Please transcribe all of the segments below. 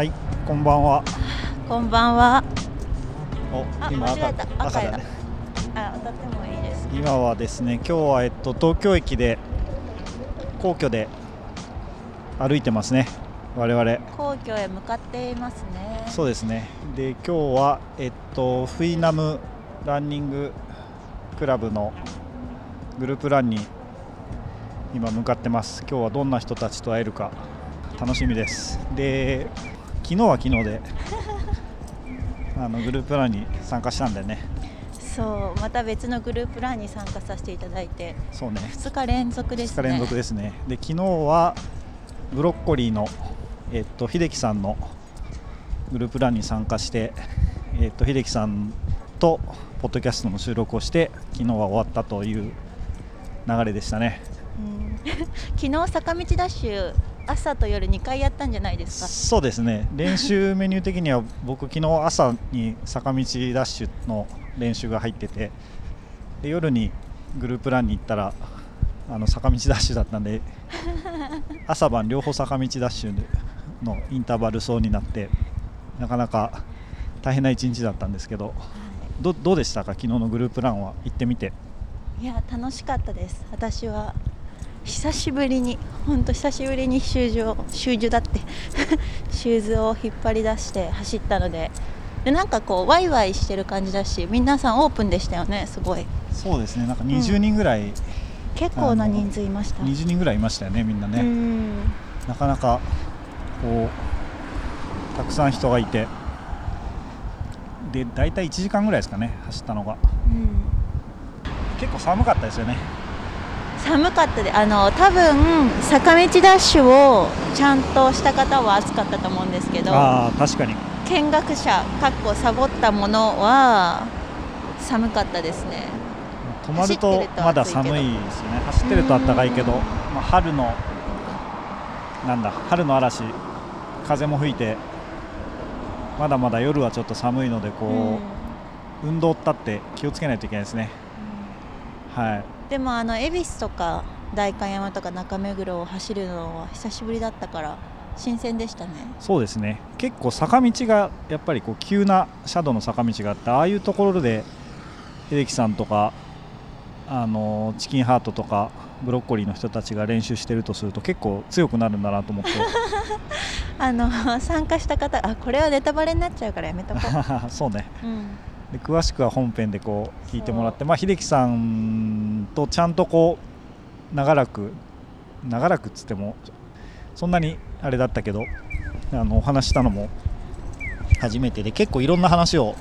はい、こんばんは。こんばんは。お、あ、今赤。赤だね。あ、歌ってもいいです。今はですね、今日はえっと東京駅で皇居で歩いてますね。我々。皇居へ向かっていますね。そうですね。で今日はえっとフイナムランニングクラブのグループランに今向かってます。今日はどんな人たちと会えるか楽しみです。で昨日は昨日で あのグループランに参加したんでね。そう、また別のグループランに参加させていただいて、そうね。2日連続です2ね。日連続ですね。で昨日はブロッコリーのえっと秀樹さんのグループランに参加して、えっと秀樹さんとポッドキャストの収録をして昨日は終わったという流れでしたね。うん 昨日坂道ダッシュ朝と夜2回やったんじゃないですか？そうですね。練習メニュー的には僕昨日朝に坂道ダッシュの練習が入ってて、で夜にグループランに行ったらあの坂道ダッシュだったんで 朝晩両方坂道ダッシュのインターバル走になってなかなか大変な一日だったんですけどどどうでしたか？昨日のグループランは？行ってみていや楽しかったです。私は久しぶりに本当久しぶりにシューズをシューズだってシューズを引っ張り出して走ったので。でなんかこうワイワイしてる感じだし皆さんオープンでしたよねすごい。そうですね。なんか20人ぐらい、結構な人数いました。20人ぐらいいましたよねみんなね、うん。なかなかこうたくさん人がいて。で大体1時間ぐらいですかね走ったのが。うん。結構寒かったですよね寒かったであの多分坂道ダッシュをちゃんとした方は暑かったと思うんですけどああ確かに。見学者かっこサボったものは寒かったですね。止まるとまだ寒いですよね。走ってると暖かいけど、うん。まあ、春のなんだ春の嵐風も吹いてまだまだ夜はちょっと寒いのでこう、運動ったって気をつけないといけないですね。はいでもあの恵比寿とか代官山とか中目黒を走るのは久しぶりだったから新鮮でしたね。そうですね。結構坂道がやっぱりこう急な斜度の坂道があってああいうところで秀樹さんとかあのチキンハートとかブロッコリーの人たちが練習してるとすると結構強くなるんだなと思って。あの参加した方あこれはネタバレになっちゃうからやめとこう、そうね。うん、で詳しくは本編でこう聞いてもらってまあ秀樹さんとちゃんとこう長らく長らくっつってもそんなにあれだったけどあのお話ししたのも初めてで結構いろんな話を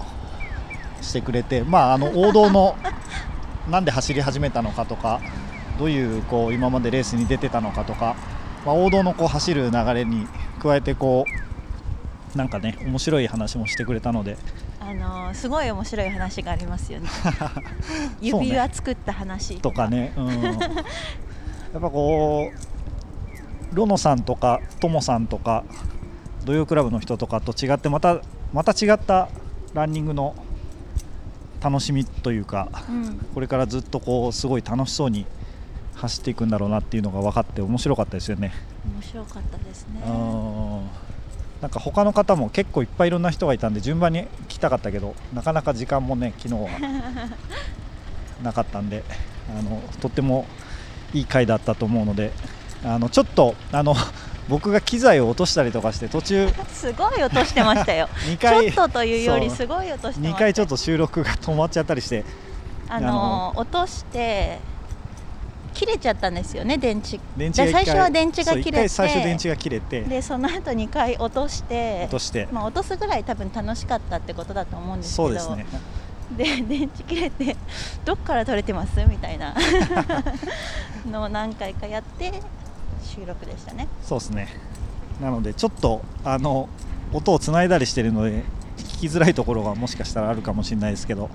してくれてまああの王道の なんで走り始めたのかとかどういうこう今までレースに出てたのかとか、まあ、王道のこう走る流れに加えてこうなんかね面白い話もしてくれたのであのすごい面白い話がありますよね。指輪作った話とかね、うん、やっぱこうロノさんとかトモさんとか土曜クラブの人とかと違ってまたまた違ったランニングの楽しみというかうん。これからずっとこうすごい楽しそうに走っていくんだろうなっていうのが分かって面白かったですよね。面白かったですね。うんなんか他の方も結構いっぱいいろんな人がいたんで順番に来たかったけどなかなか時間もね昨日は なかったんであのとってもいい回だったと思うのであのちょっとあの 僕が機材を落としたりとかして途中すごい落としてましたよ。2ちょ回っとというよりすごい落としてま2した回ちょっと収録が止まっちゃったりしてあの落として切れちゃったんですよね電池。電池が最初は電池が切れて回最初電池が切れて。でその後2回落として落として。まあ、落とすぐらい多分楽しかったってことだと思うんですけど。そうですね。で電池切れてどっから取れてます？みたいな。のを何回かやって収録でしたね。そうですね。なのでちょっとあの音をつないだりしてるので聞きづらいところがもしかしたらあるかもしれないですけど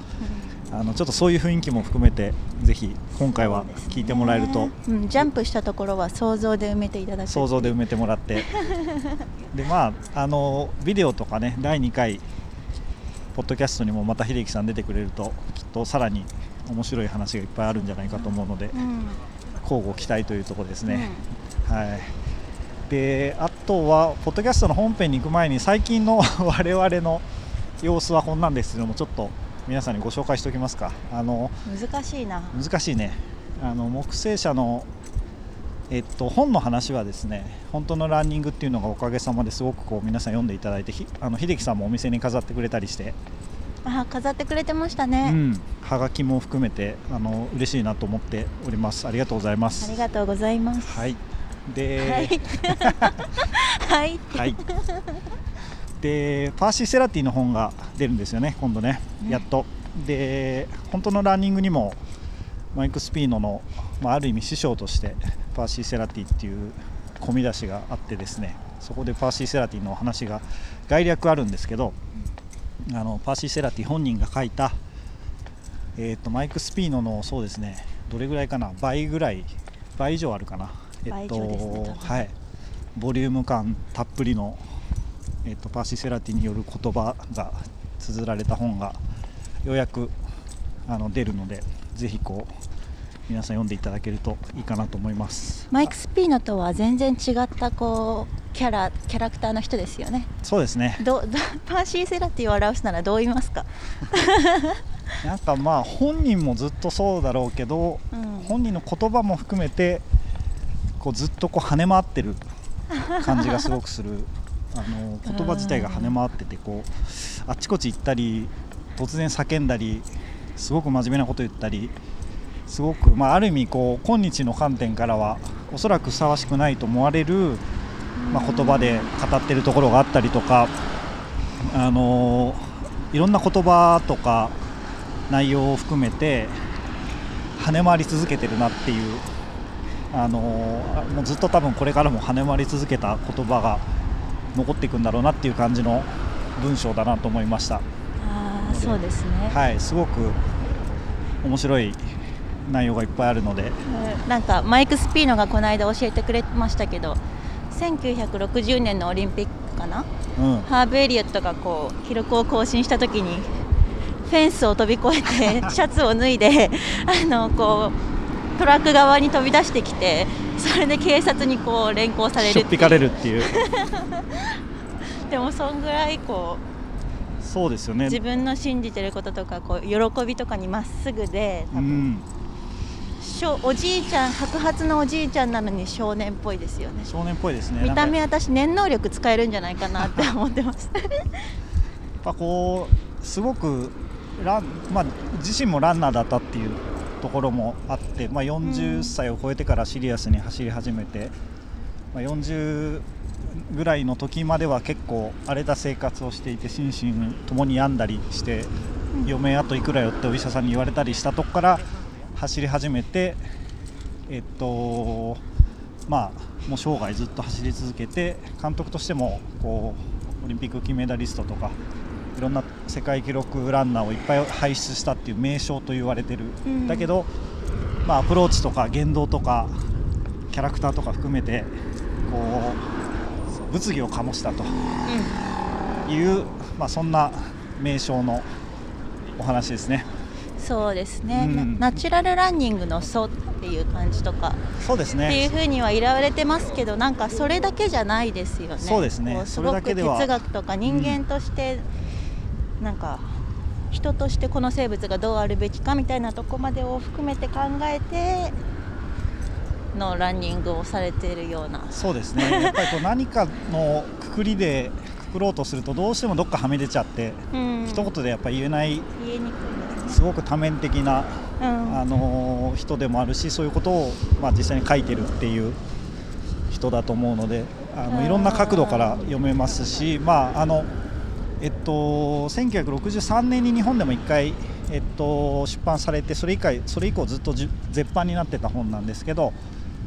あのちょっとそういう雰囲気も含めてぜひ今回は聞いてもらえると、ねうん、ジャンプしたところは想像で埋めていただく。想像で埋めてもらって。でまああのビデオとかね第2回ポッドキャストにもまた秀樹さん出てくれるときっとさらに面白い話がいっぱいあるんじゃないかと思うのでうん。交互期待というところですね、はい。であとはポッドキャストの本編に行く前に最近の 我々の様子はこんなんですけどもちょっと皆さんにご紹介しておきますか。あの難しいな。難しいね。あの木星社のえっと、本の話はですね本当のランニングっていうのがおかげさまですごくこう皆さん読んでいただいてひあの秀樹さんもお店に飾ってくれたりして、あ飾ってくれてましたよね、ん、はがきも含めてあの嬉しいなと思っております。ありがとうございまあすりがとうございます。はい。で、はい。はい。はい。で、パーシー・セラティの本が出るんですよね、今度ね、ねやっと。で、本当のランニングにも、マイク・スピーノの、まあ、ある意味師匠として、パーシー・セラティっていう小見出しがあってですね、そこでパーシー・セラティのお話が概略あるんですけど、あのパーシー・セラティ本人が書いた、えー、とマイク・スピーノのそうですね、どれぐらいかな、倍ぐらい、倍以上あるかな。倍以上ですねはい、ボリューム感たっぷりの、えっとパーシー・セラティによる言葉が綴られた本がようやくあの出るのでぜひこう皆さん読んでいただけるといいかなと思います。マイク・スピーノとは全然違ったこうキャラキャラクターの人ですよね。そうですね。どどパーシー・セラティを表すならどう言いますか、なんかまあ本人もずっとそうだろうけどうん、本人の言葉も含めてこうずっとこう跳ね回ってる感じがすごくするあの言葉自体が跳ね回っててこうあっちこっち行ったり突然叫んだりすごく真面目なこと言ったりすごく、まあ、ある意味こう今日の観点からはおそらくふさわしくないと思われる、まあ、言葉で語ってるところがあったりとかあのいろんな言葉とか内容を含めて跳ね回り続けてるなっていうあのもうずっと多分これからも跳ね回り続けた言葉が残っていくんだろうなっていう感じの文章だなと思いました。あーそうですね、はい、すごく面白い内容がいっぱいあるので、うんなんかマイク・スピーノがこの間教えてくれましたけど1960年のオリンピックかな？うん、ハーブ・エリオットがこう記録を更新した時にフェンスを飛び越えてシャツを脱いであのこうトラック側に飛び出してきてそれで警察にこう連行されるっぴかれるっていう、でもそんぐらいこそうですよね。う自分の信じてることとかこう喜びとかにまっすぐで多分。うん、しょおじいちゃん白髪のおじいちゃんなのに少年っぽいですよね。少年っぽいですね。見た目私念能力使えるんじゃないかなって思ってます。やっぱこうすごくラン、まあ、自身もランナーだったっていうところもあって、まあ、40歳を超えてからシリアスに走り始めて、まあ、40ぐらいの時までは結構荒れた生活をしていて心身ともに病んだりして余命あといくらよってお医者さんに言われたりしたとこから走り始めてえっとまあもう生涯ずっと走り続けて監督としてもこうオリンピック金メダリストとかいろんな世界記録ランナーをいっぱい輩出したっていう名将と言われてる、うん。だけど、まあ、アプローチとか言動とかキャラクターとか含めてこう物議を醸したという、まあ、そんな名称のお話ですね。そうですね、うん。ナナチュラルランニングの祖っていう感じとか。そうですっていうねふうには言われてますけどなんかそれだけじゃないですよね。そうですね。すごく哲学とか人間として、なんか人としてこの生物がどうあるべきかみたいなとこまでを含めて考えてのランニングをされているような。そうですね。やっぱりこう何かのくくりでくくろうとするとどうしてもどっかはみ出ちゃって、うん。一言でやっぱ言えない言えにくい。ですすごく多面的な、ね、うん。あのー人でもあるしそういうことを、まあ、実際に書いてるっていう人だと思うのであのいろんな角度から読めますし、まああのえっと、1963年に日本でも1回、えっと、出版されてそれ以降それ以降ずっと絶版になってた本なんですけど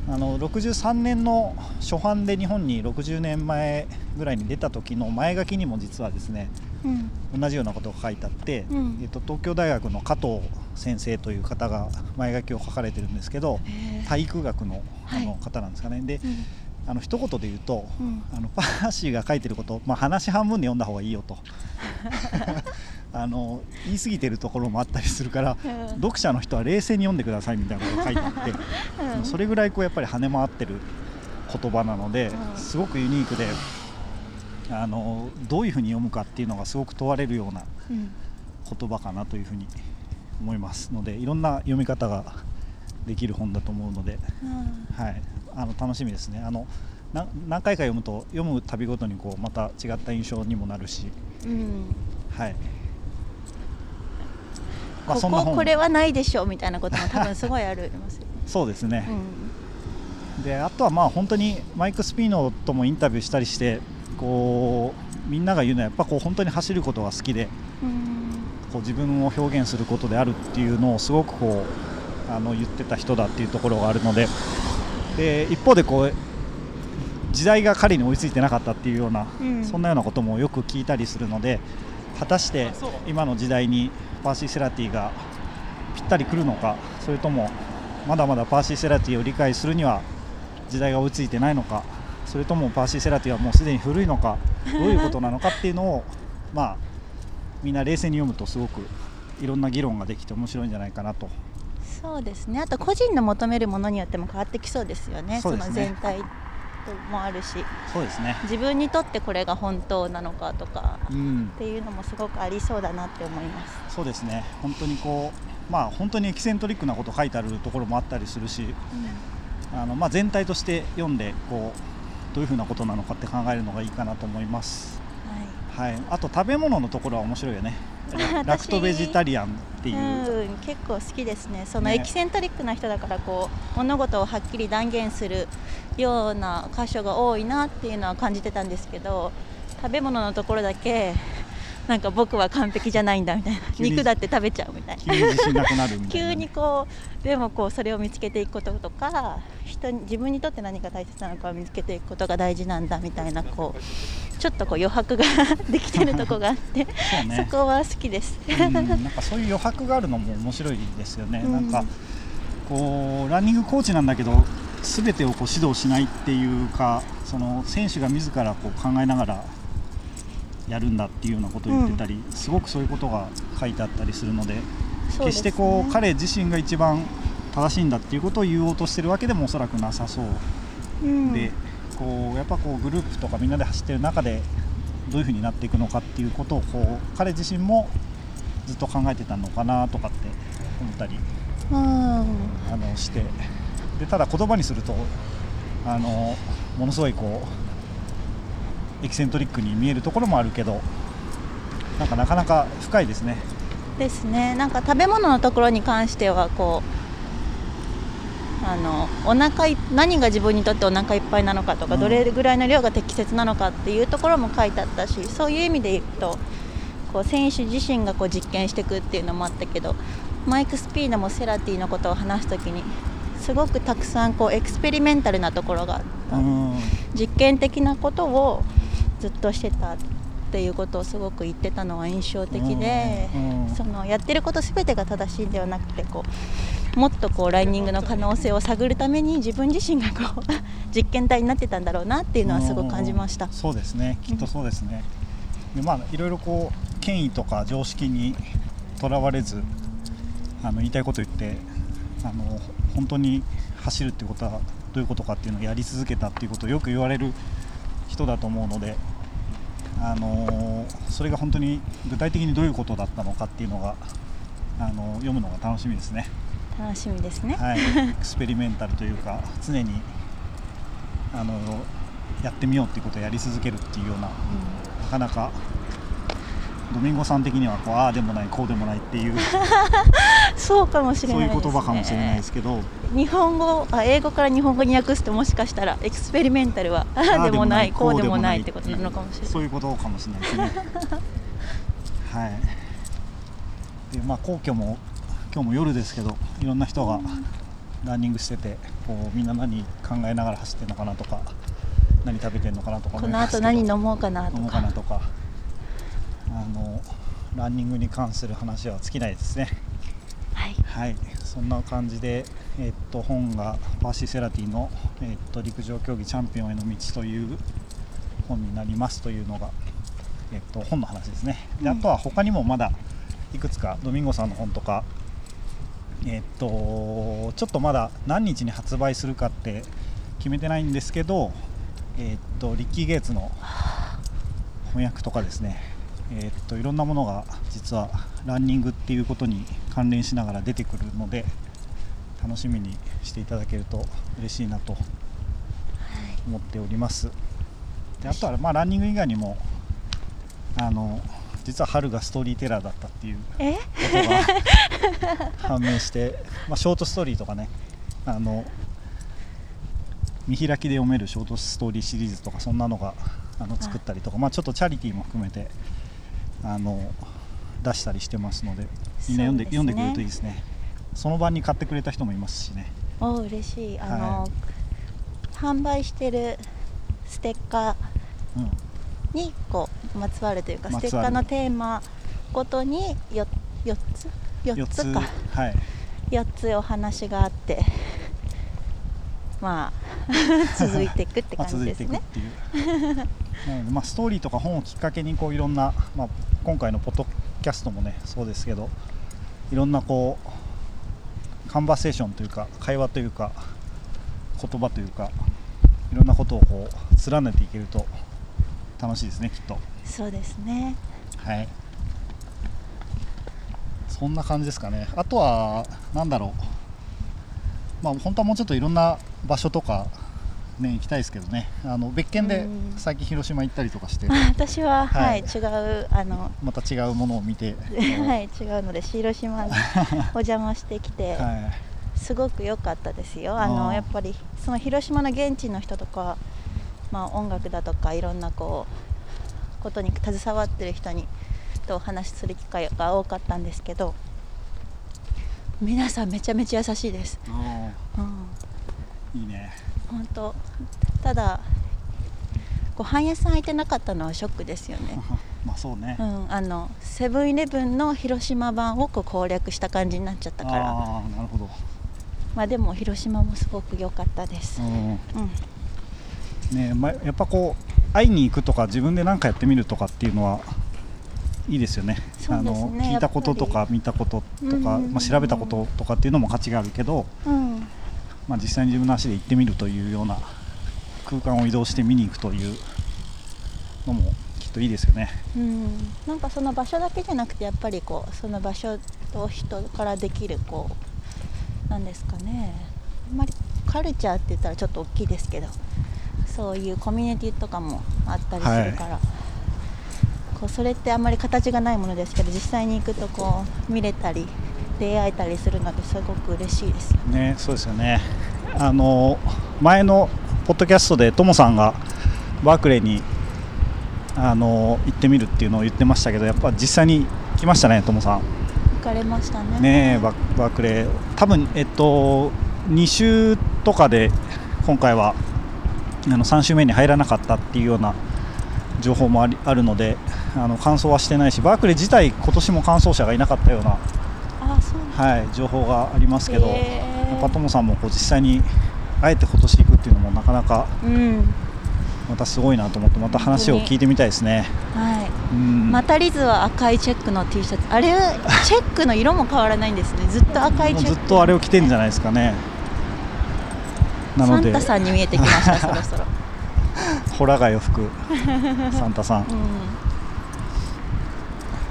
あの63年の初版で日本に60年前ぐらいに出た時の前書きにも実はですねうん。同じようなことが書いてあって、うん。えっと、東京大学の加藤先生という方が前書きを書かれてるんですけど体育学のあのはい。方なんですかね、でうんあの一言で言うと、うん。あのパーシーが書いてること、まあ、話半分で読んだ方がいいよと。あの言い過ぎてるところもあったりするから、うん。読者の人は冷静に読んでくださいみたいなことが書いてあって、うん。それぐらいこうやっぱり跳ね回ってる言葉なので、うん。すごくユニークであのどういうふうに読むかっていうのがすごく問われるようなうん。言葉かなというふうに思いますのでいろんな読み方ができる本だと思うので、うん。はい、あの楽しみですね。あのな何回か読むと読むたびごとにこうまた違った印象にもなるし、うん。はい。こそんな本。ここれはないでしょうみたいなことも多分すごいあります。そうですね、うん。であとはまあ本当にマイク・スピーノともインタビューしたりしてこうみんなが言うのはやっぱこう本当に走ることが好きでうん。こう自分を表現することであるっていうのをすごくこうあの言ってた人だっていうところがあるのでで一方でこう時代が彼に追いついてなかったっていうような、うん。そんなようなこともよく聞いたりするので果たして今の時代にパーシー・セラティがぴったり来るのかそれともまだまだパーシー・セラティを理解するには時代が追いついてないのかそれともパーシー・セラティはもうすでに古いのかどういうことなのかっていうのをまあみんな冷静に読むとすごくいろんな議論ができて面白いんじゃないかなとそうですね。あと個人の求めるものによっても変わってきそうですよね。そね。の全体もあるし。そうですね。自分にとってこれが本当なのかとか。うん。っていうのもすごくありそうだなって思います。そうですね。本当にこうまあ本当にエキセントリックなこと書いてあるところもあったりするしあのまあ、全体として読んでこうどういうふうなことなのかって考えるのがいいかなと思います、はい。はい、あと食べ物のところは面白いよね。私ラクトベジタリアンっていう、うん、結構好きですね。そのね。エキセントリックな人だからこう物事をはっきり断言するような箇所が多いなっていうのは感じてたんですけど食べ物のところだけなんか僕は完璧じゃないんだみたいな。肉だって食べちゃうみたいな。急にこうでもこうそれを見つけていくこととか人に自分にとって何が大切なのかを見つけていくことが大事なんだみたいなこうちょっとこう余白が できてるとこがあってそうね。そこは好きです。うんなんかそういう余白があるのも面白いですよね、うん。なんかこうランニングコーチなんだけど全てをこう指導しないっていうかその選手が自らこう考えながらやるんだっていうようなことを言ってたり、すごくそういうことが書いてあったりするのでね。決してこう彼自身が一番正しいんだっていうことを言おうとしてるわけでもおそらくなさそううん。で、こうやっぱこうグループとかみんなで走ってる中でどういうふうになっていくのかっていうことをこう彼自身もずっと考えてたのかなとかって思ったりうんあのしてでただ言葉にするとあのものすごいこうエキセントリックに見えるところもあるけどなんかなかなか深いですね。ですねなんか食べ物のところに関してはこうあのお腹い何が自分にとってお腹いっぱいなのかとか、うん。どれぐらいの量が適切なのかっていうところも書いてあったしそういう意味で言うとこう選手自身がこう実験していくっていうのもあったけどマイク・スピードもセラティのことを話すときにすごくたくさんこうエクスペリメンタルなところがあった、うん。実験的なことをずっとしてた。っていうことをすごく言ってたのは印象的で、うん。うんそのやってること全てが正しいんではなくてこうもっとこうランニングの可能性を探るために自分自身がこう 実験体になってたんだろうなっていうのはすごく感じました。うん。そうですね。きっとそうですね、でまあいろいろこう権威とか常識にとらわれずあの言いたいこと言ってあの本当に走るっていうことはどういうことかっていうのをやり続けたっていうことをよく言われる人だと思うのであのそれが本当に具体的にどういうことだったのかっていうのがあの読むのが楽しみですね。楽しみですね。はい、エクスペリメンタルというか常にあのやってみようっていうことをやり続けるっていうようななかなかドミンゴさん的にはこうああでもないこうでもないっていう そうかもしれそうないいうです、ね。言葉かもしれないですけど日本語あ英語から日本語に訳すともしかしたらエクスペリメンタルはああでもないこうでもないってことなのかもしれない。そういうことかもしれないですねはいでまあ皇居も今日も夜ですけどいろんな人がランニングしててこうみんな何考えながら走ってるのかなとか何食べてるのかなとかこの後思いますけど何飲もうかな。とかあのランニングに関する話は尽きないですね。はい。はい。そんな感じで、えっと本がパーシー・セラティの、えっと陸上競技チャンピオンへの道という本になりますというのが、えっと本の話ですね。であとは他にもまだいくつかドミンゴさんの本とかえっとちょっとまだ何日に発売するかって決決めてないんですけど、えーっとリッキー・ゲイツの翻訳とかですね、えーっといろんなものが実はランニングっていうことに関連しながら出てくるので楽しみにしていただけると嬉しいなと思っております。であとはまあランニング以外にもあの実は春がストーリーテラーだったっていうえ？ことが判明して、まあ、ショートストーリーとかねあの見開きで読めるショートストーリーシリーズとかそんなのがあの作ったりとか、まあ、ちょっとチャリティーも含めてあの出したりしてますのでみんな読んで読んでくれるといいですね。その晩に買ってくれた人もいますしね。お嬉しい。あの、は販売してるステッカーうん。にこうまつわるというかステッカーのテーマごとに 4, 4つ？4つか。はい。4つお話があってまあ 続いていくってまあ、感じですねうなので、まあ、ストーリーとか本をきっかけにこういろんな、まあ、今回のポッドキャストもねそうですけどいろんなこうカンバーセーションというか会話というか言葉というかいろんなことをこう連ねていけると楽しいですねきっと。そうですね。はい。そんな感じですかね。あとはなんだろう。まあ本当はもうちょっといろんな場所とかね行きたいですけどね。あの別件でうん。最近広島行ったりとかして。私は、ははいい違うあのまた違うものを見て。はい違うので広島に お邪魔してきて、はい。すごく良かったですよ。あのやっぱりその広島の現地の人とか、まあ、音楽だとかいろんなこうことに携わってる人にとお話しする機会が多かったんですけど皆さんめちゃめちゃ優しいです、あうん、ーいいね本当ただご飯屋さん開いてなかったのはショックですよね、まあそうね。うん、あのセブンイレブンの広島版をこう攻略した感じになっちゃったから。ああなるほど。まあでも広島もすごく良かったです、うん。うん。ねまあ、やっぱこう会いに行くとか自分で何かやってみるとかっていうのはいいですよね。ねあの聞いたこととか見たこととかまあ、調べたこととかっていうのも価値があるけど、うんまあ、実際に自分の足で行ってみるというような空間を移動して見に行くというのもきっといいですよね。うん、なんかその場所だけじゃなくてやっぱりこうその場所と人からできるこうなんですかね。あんまりカルチャーって言ったらちょっと大きいですけどそういうコミュニティとかもあったりするから、こうそれってあんまり形がないものですけど実際に行くとこう見れたり出会えたりするのですごく嬉しいです。ねそうですよねあの前のポッドキャストでトモさんがバークレーにあの行ってみるっていうのを言ってましたけどやっぱ実際に来ましたねトモさん。行かれましたね。ねえババークレー多分えっと2週とかで今回はあの3週目に入らなかったっていうような情報もありあるのであの完走はしてないしバークレー自体今年も完走者がいなかったような、はい、情報がありますけど、へー。やっぱトモさんもこう実際にあえて今年行くっていうのもなかなかうん。またすごいなと思ってまた話を聞いてみたいですね。はい。うん。またリズは赤いチェックの T シャツ。あれ チェックの色も変わらないんですね。ずっと赤いチェック。ずっとあれを着てんじゃないですかね。なので。サンタさんに見えてきました そろそろ、ホラ貝を吹く サンタさん。うん、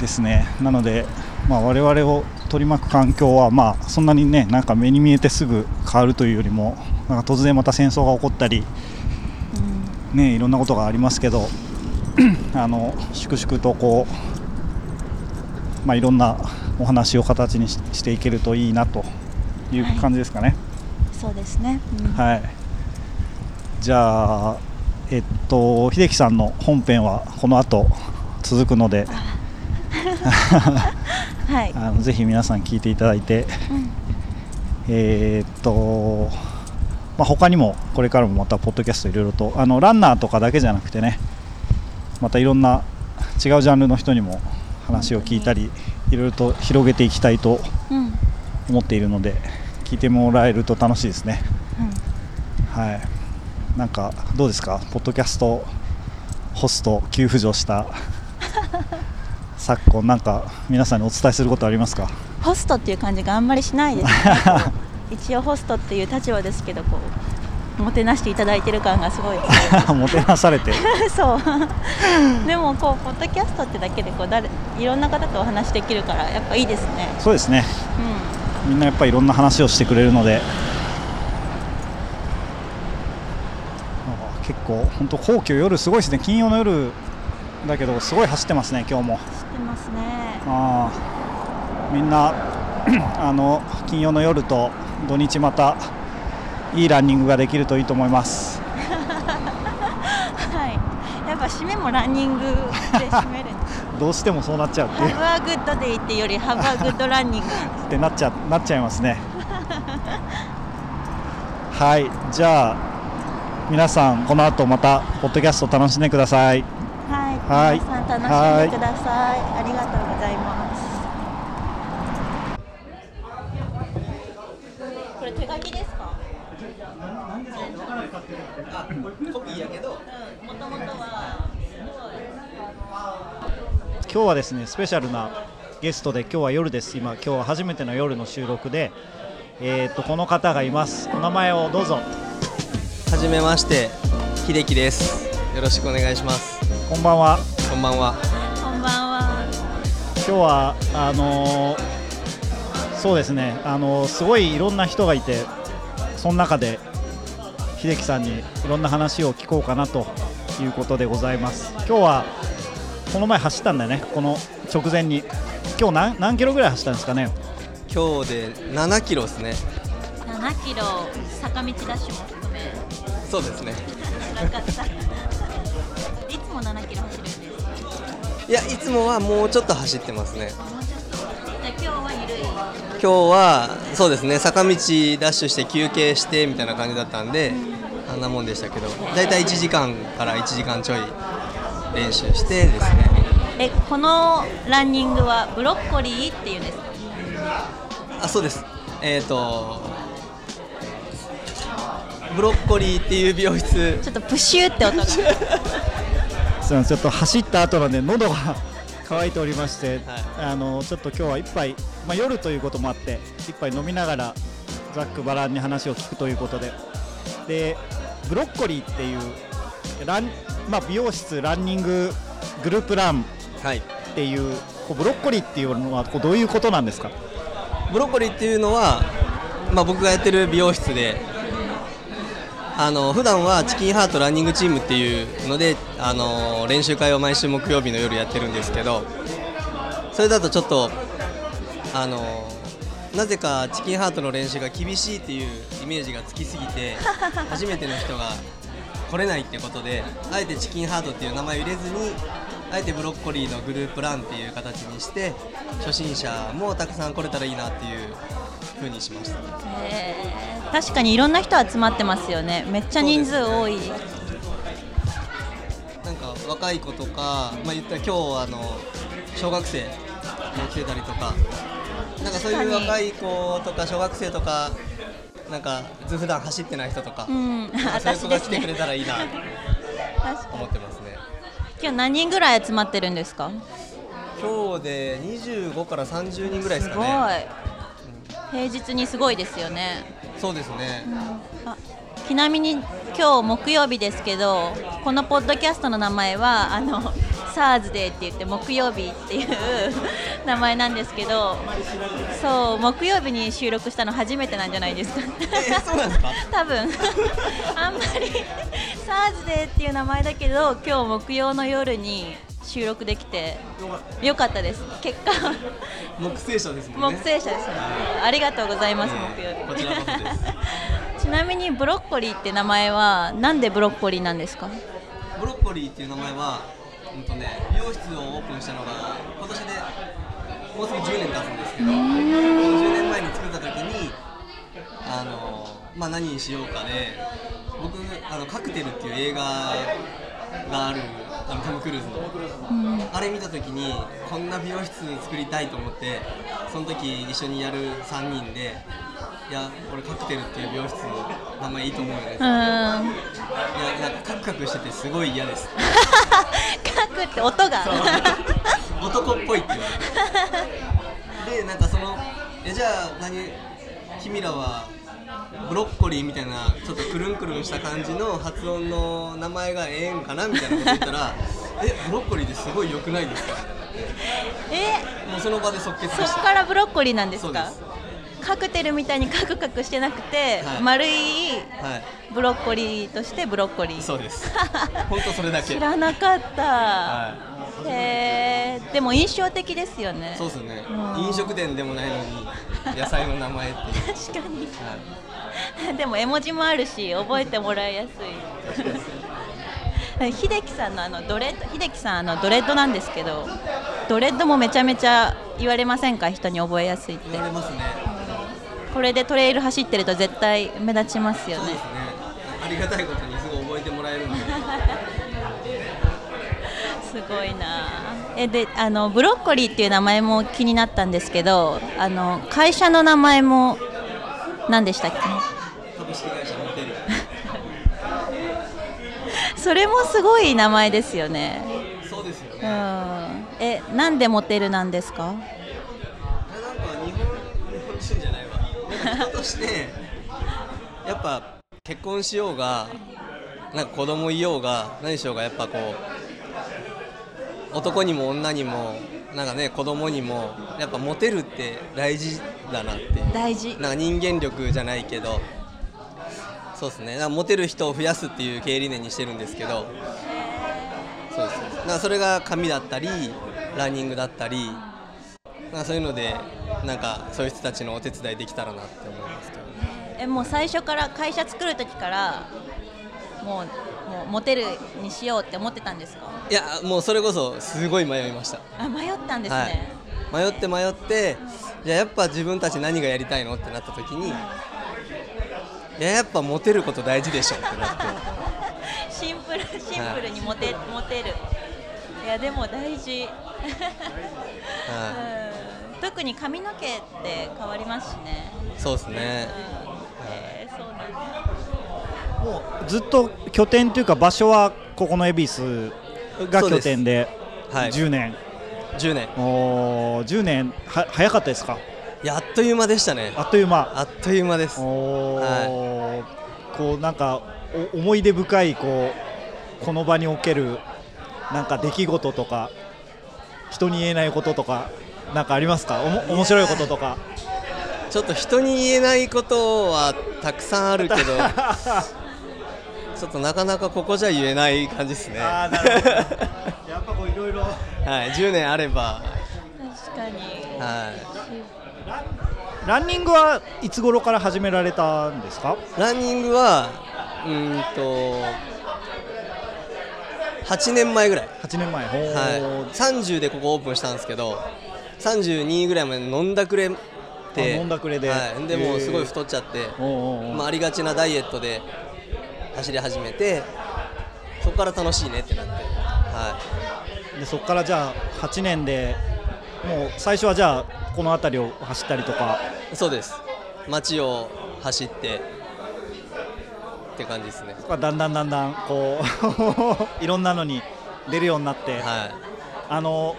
ですね。なので、まあ、我々を取り巻く環境は、まあ、そんなにねなんか目に見えてすぐ変わるというよりもなんか突然また戦争が起こったり、ね、いろんなことがありますけど あの粛々とこう、まあ、いろんなお話を形にししていけるといいなという感じですかね。そうですね、うん。はい、じゃあ、えっと、秀樹さんの本編はこの後続くので、はい、あのぜひ皆さん聞いていただいて、うん。えーっと、まあ、他にもこれからもまたポッドキャストいろいろとあのランナーとかだけじゃなくてねまたいろんな違うジャンルの人にも話を聞いたりいろいろと広げていきたいとうん。思っているので聞いてもらえると楽しいですね。うん。はい、なんかどうですか、ポッドキャストホスト急浮上した 昨今、なんか皆さんにお伝えすることありますか、ホストっていう感じがあんまりしないですね。一応ホストっていう立場ですけどこうもてなしていただいてる感がすごい もてなされて。そう。でもこうポッドキャストってだけでこう誰いろんな方とお話できるからやっぱいいですね。そうですね。うみんなやっぱりいろんな話をしてくれるので。あ結構本当皇居夜すごいですね。金曜の夜だけどすごい走ってますね今日もてますね。あーみんな あの金曜の夜と土日またいいランニングができるといいと思います。はい。やっぱ締めもランニングで締める。どうしてもそうなっちゃうっていう。ハブアグッドデイってよりハブアグッドランニング。ってなっちゃなっちゃいますね。はい。じゃあ皆さんこの後またポッドキャスト楽しんでください皆さん楽しんでください。ありがとうございます。これ手書きですか？コピーやけど。もともとは今日はですねスペシャルなゲストで今日は夜です。今今日は初めての夜の収録でえー、とこの方がいます。お名前をどうぞ。はじめまして秀樹です。よろしくお願いしますこんばんは。こんばんは。こんばんは。今日はあのーそうですね。あのーすごいいろんな人がいてその中で秀樹さんにいろんな話を聞こうかなということでございます。今日はこの前走ったんだよね。この直前に。今日何何キロぐらい走ったんですかね？今日で7キロですね。7キロ坂道ダッシュも含め。そうですねも7キロ走るんですいやいつもはもうちょっと走ってますね。もうちょっとじゃあ今日はゆるい？今日はそうですね坂道ダッシュして休憩してみたいな感じだったんであんなもんでしたけどだいたい1時間から1時間ちょい練習してですね。えこのランニングはブロッコリーっていうんですか？あそうです。えっ、とブロッコリーっていう美容室。ちょっとプシューって音が すみません。ちょっと走った後なんで喉が乾いておりまして、はい。あのちょっと今日は一杯、まあ、夜ということもあって一杯飲みながらざっくばらんに話を聞くということで。でブロッコリーっていうラン、まあ、美容室ランニンググループランはい。っていうこうブロッコリーっていうのはこうどういうことなんですか？ブロッコリーっていうのは、まあ、僕がやってる美容室であの普段はチキンハートランニングチームっていうのであの練習会を毎週木曜日の夜やってるんですけどそれだとちょっとあのなぜかチキンハートの練習が厳しいっていうイメージがつきすぎて 初めての人が来れないってことであえてチキンハートっていう名前を入れずにあえてブロッコリーのグループランっていう形にして初心者もたくさん来れたらいいなっていう風にしましたへー。確かにいろんな人集まってますよね。めっちゃ人数多い。なんか若い子とか、まあ、言ったら今日あの小学生も来てたりとかなんかそういう若い子とか小学生とかなんか普段走ってない人とか、うん。そういう子が 来てくれ私たらいいな思ってますね。今日何人ぐらい集まってるんですか？今日で25から30人ぐらいですすごい。かね平日にすごいですよね。そうですね、あちなみに今日木曜日ですけどこのポッドキャストの名前はあの SARS デーって言って木曜日っていう名前なんですけどそう木曜日に収録したの初めてなんじゃないですか。えそうなんですか？多分。あんまり SARS デーっていう名前だけど今日木曜の夜に収録できてよかったです。結果木星社ですもんね。木星社ですね。ありがとうございますえ木曜日。えこちらこそです。ちなみにブロッコリーって名前はなんでブロッコリーなんですか？ブロッコリーっていう名前は、うんとね、美容室をオープンしたのが今年でもうすぐ10年経つんですけど、10年前に作った時にあの、まあ、何にしようかで僕あの「カクテル」っていう映画があるあのトム・クルーズの、あれ見た時にこんな美容室作りたいと思ってその時一緒にやる3人で「いや俺カクテルっていう美容室名前いいと思うよね」うーん。いやなんかカクカクしててすごい嫌です。カクって音が。男っぽいって言われてでなんかそのえじゃあ何君らはブロッコリーみたいなちょっとくるんくるんした感じの発音の名前がええんかなみたいなこと言ったら えブロッコリーですごい良くないですか？えもうその場で即決そっでしたからブロッコリーなんですか？カクテルみたいにカクカクしてなくて、はい。丸いはブロッコリーとしてブロッコリー。いそうです。本当それだけ。知らなかった、はへえでも印象的ですよね。いそうですね。うん。飲食店でもないのに野菜の名前っていう、確かに。はでも絵文字もあるし覚えてもらいやすい。秀樹さんのあのドレッド秀樹さんあのドレッドなんですけどドレッドもめちゃめちゃ言われませんか？人に覚えやすいっい、て。言われますね。これでトレイル走ってると絶対目立ちますよね。ね。ありがたいことにすごい覚えてもらえるんで。すごいなえであのブロッコリーっていう名前も気になったんですけどあの会社の名前も何でしたっけ？株式会社モテる。それもすごい名前ですよね。そうですよね、うなん。んえなんでモテるなんですか？か日本日本人じゃないわ。なんか人としてやっぱ結婚しようがなんか子供いようが何しようがやっぱこう男にも女にもなんかね子供にもやっぱモテるって大事だなって。大事。なんか人間力じゃないけど。そうですね。なんかモテる人を増やすっていう経営理念にしてるんですけど。そうです。なんかそれが髪だったりランニングだったり。なんかそういうのでなんかそういう人たちのお手伝いできたらなって思いますけどえもう最初から会社作る時からもうもうモテるにしようって思ってたんですか？いやもうそれこそすごい迷いました。あ迷ったんですね、はい、迷って迷ってじゃあやっぱ自分たち何がやりたいのってなった時にい。ややっぱモテること大事でしょってなって。シンプルシンプルにモテ,、モテる。いやでも大事、は うん。特に髪の毛って変わりますしね、いそうですね。うんもうずっと拠点というか場所はここの恵比寿が拠点ではい。10年、10年。おー10年。は早かったですか？いやあっという間でしたね。あっという間。あっという間です。おー。こうなんかお思い出深いこうこの場におけるなんか出来事とか人に言えないこととかなんかありますか？おも面白いこととか。ちょっと人に言えないことはたくさんあるけど ちょっとなかなかここじゃ言えない感じですね。あーなるほど。やっぱこういろいろはい10年あれば。確かに。はい。ランニングはいつ頃から始められたんですか？ランニングはうーんと8年前ぐらい、8年前。はい、30でここオープンしたんですけど32ぐらいまで飲んだくれ飲んだくれで。はい、でもすごい太っちゃって、おうおうおうまあ、ありがちなダイエットで走り始めてそこから楽しいねってなって、はでそこからじゃあ8年でもう最初はじゃあこの辺りを走ったりとか。い、そうです。街を走ってって感じですね。だんだんだんだんこう いろんなのに出るようになって、はあの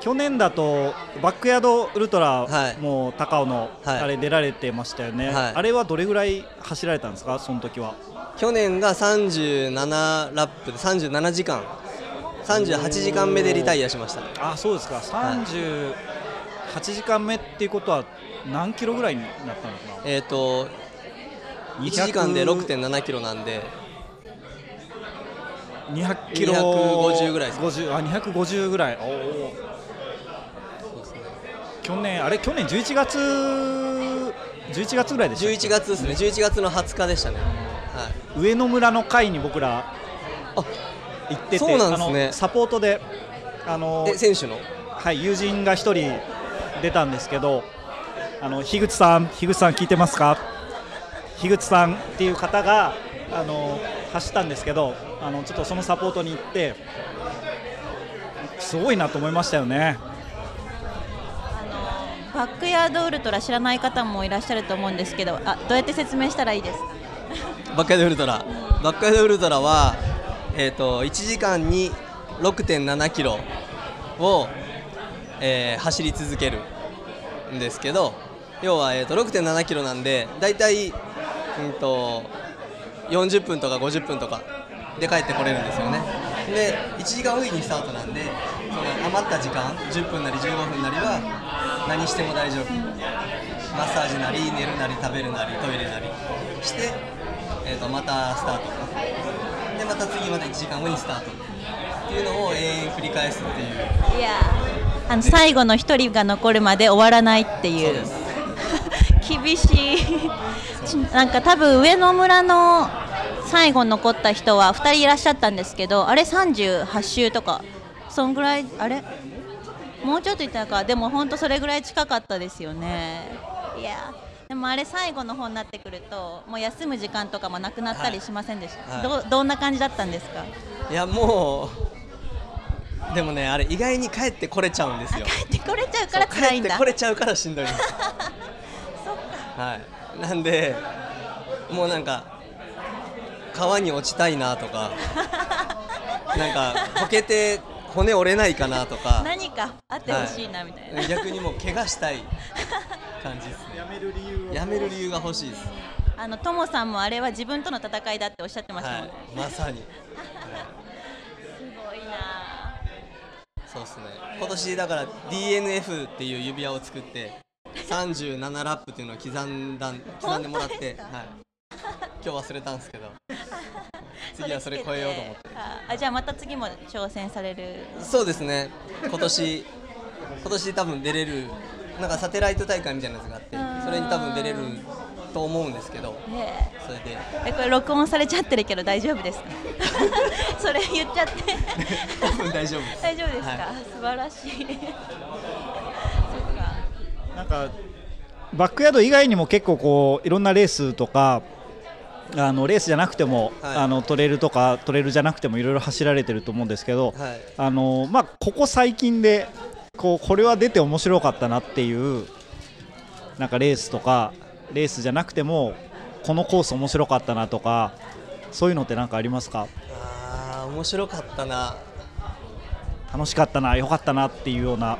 去年だとバックヤードウルトラはい。も高尾のはい。あれ出られてましたよね、はい。あれはどれぐらい走られたんですか？その時は。い去年が37ラップで37時間。38時間目でリタイアしました。あそうですか。38時間目っていうことは何キロぐらいになったのかえっ、とな1時間で6.7キロなんで。200キロ。250ぐらいですか50あ250ぐらい。そうですね。去年あれ？去年11月11月ぐらいでしたっけ？11月ですね。11月の20日でしたね。はい上野村の会に僕らあ行っててね。あのサポートであのえ選手の？はい、友人が1人出たんですけどあの樋口さん樋口さん聞いてますか？樋口さんっていう方があの走ったんですけどあのちょっとそのサポートに行ってすごいなと思いましたよね。あのバックヤードウルトラ知らない方もいらっしゃると思うんですけどあどうやって説明したらいいですか？バックヤードウルトラ。バックヤードウルトラは、えー、と1時間に6.7キロを、えー走り続けるんですけど要は、えー、と6.7キロなんでだいたいうんと40分とか50分とかで帰ってこれるんですよね。で1時間おきにスタートなんでその余った時間10分なり15分なりは何しても大丈夫。マッサージなり寝るなり食べるなりトイレなりして、えー、とまたスタート。でまた次また1時間後にスタート。っていうのを永遠繰り返すっていう。いやーあの最後の一人が残るまで終わらないっていう。厳しい。ちなんか多分上野村の最後残った人は2人いらっしゃったんですけどあれ38周とかそんぐらいあれ？もうちょっといったか。でも本当それぐらい近かったですよね。いやでもあれ最後の方になってくるともう休む時間とかもなくなったりしませんでした、はい。どどんな感じだったんですか？いやもうでもねあれ意外に帰ってこれちゃうんですよ。帰ってこれちゃうから辛いんだ。帰ってこれちゃうからしんどいんです そっか。はい。なんでもうなんか川に落ちたいなとか なんかこけて骨折れないかなとか。何かあってほしいなみたいな、はい。逆にもう怪我したい。感じですね。やめる理由やめる理由が欲しいです。あのトモさんもあれは自分との戦いだっておっしゃってましたもんはね、い。まさに。すごいな。そうですね。今年だから DNF っていう指輪を作って37ラップっていうのを刻んだ刻んでもらって、はい、今日忘れたんですけど。次はそれ超えようと思って。ああじゃあまた次も挑戦される。そうですね。今年今年多分出れるなんかサテライト大会みたいなやつがあってそれに多分出れると思うんですけど。ねそれで。えこれ録音されちゃってるけど大丈夫ですか？それ言っちゃって。多分大丈夫です。大丈夫ですか、はい。素晴らしい。そっか。なんかバックヤード以外にも結構こういろんなレースとかあのレースじゃなくても、はい。あのトレイルとかトレイルじゃなくてもいろいろ走られてると思うんですけど、はい。あのまあ、ここ最近でこうこれは出て面白かったなっていうなんかレースとかレースじゃなくてもこのコース面白かったなとかそういうのって何かありますか？あー面白かったな。楽しかったな良かったなっていうような。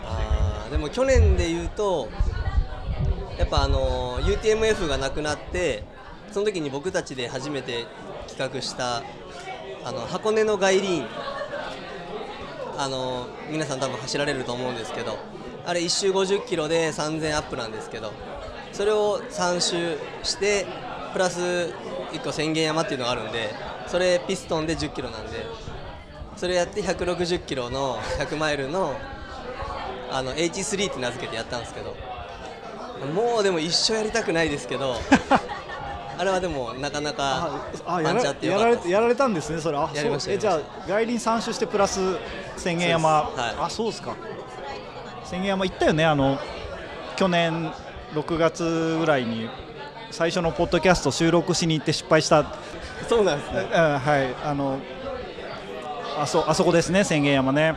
でも去年で言うとやっぱあの UTMF がなくなってその時に僕たちで初めて企画したあの箱根の外輪あの皆さん多分走られると思うんですけどあれ1周50キロで3000アップなんですけどそれを3周してプラス1個宣言山っていうのがあるんでそれピストンで10キロなんでそれやって160キロの100マイルのあの H3 って名付けてやったんですけどもうでも一生やりたくないですけどあれはでもなかなかあやらやかられやられたんですね、それあやりましたえじゃあ外輪3周してプラス千円山、はい。あそうですか。千円山行ったよねあの去年6月ぐらいに最初のポッドキャスト収録しに行って失敗した、そうなんですね。うんはい。あのあそあそこですね千円山ね。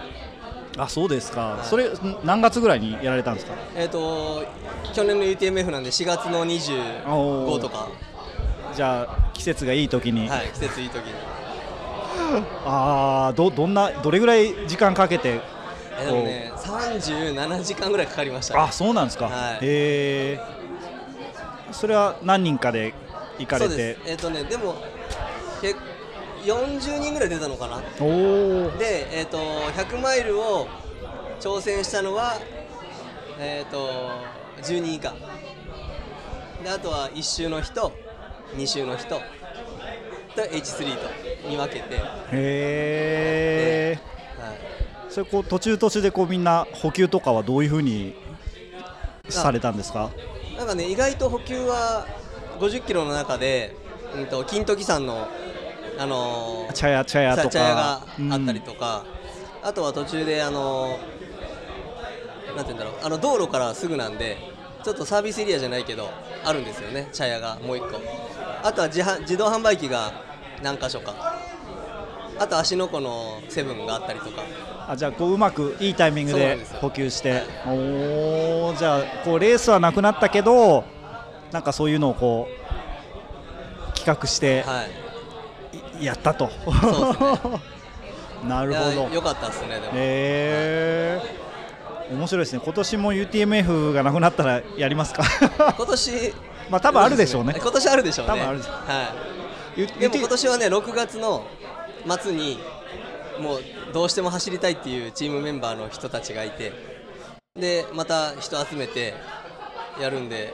あそうですか、それん何月ぐらいにやられたんですか？えっ、と去年の UTMF なんで4月のお25ーとかじゃあ季節がいい時に、はい季節いい時に。ああどどんなどれぐらい時間かけてえでもね37時間ぐらいかかりました、ね、あそうなんですか、はい。へえそれは何人かで行かれて？えっ、とねでもけ40人ぐらい出たのかな。おおで、えー、と100マイルを挑戦したのは、えー、と10人以下。であとは1周の人2周の人と H3 とに分けて、はい、へえそれこう途中途中でこうみんな補給とかはどういうふうにされたんですか？なんかね意外と補給は50キロの中で、うん、と金時山の、あのー茶屋茶屋とか。茶屋があったりとか、あとは途中であのなんて言うんだろう。あの道路からすぐなんでちょっとサービスエリアじゃないけどあるんですよね。茶屋がもう一個あとは自販自動販売機が何箇所か。あと芦ノ湖のセブンがあったりとか。あじゃあこううまくいいタイミングで補給して、はい。おおじゃあこうレースはなくなったけどなんかそういうのをこう企画してはい。いやったと、ね。なるほど。よかったですねでも、へえ面白いですね。今年も UTMF がなくなったらやりますか？今年まあ多分あるでしょうね。今年あるでしょうね。多分あるでしょはい。でも今年はね6月の末にもうどうしても走りたいっていうチームメンバーの人たちがいてでまた人集めてやるんで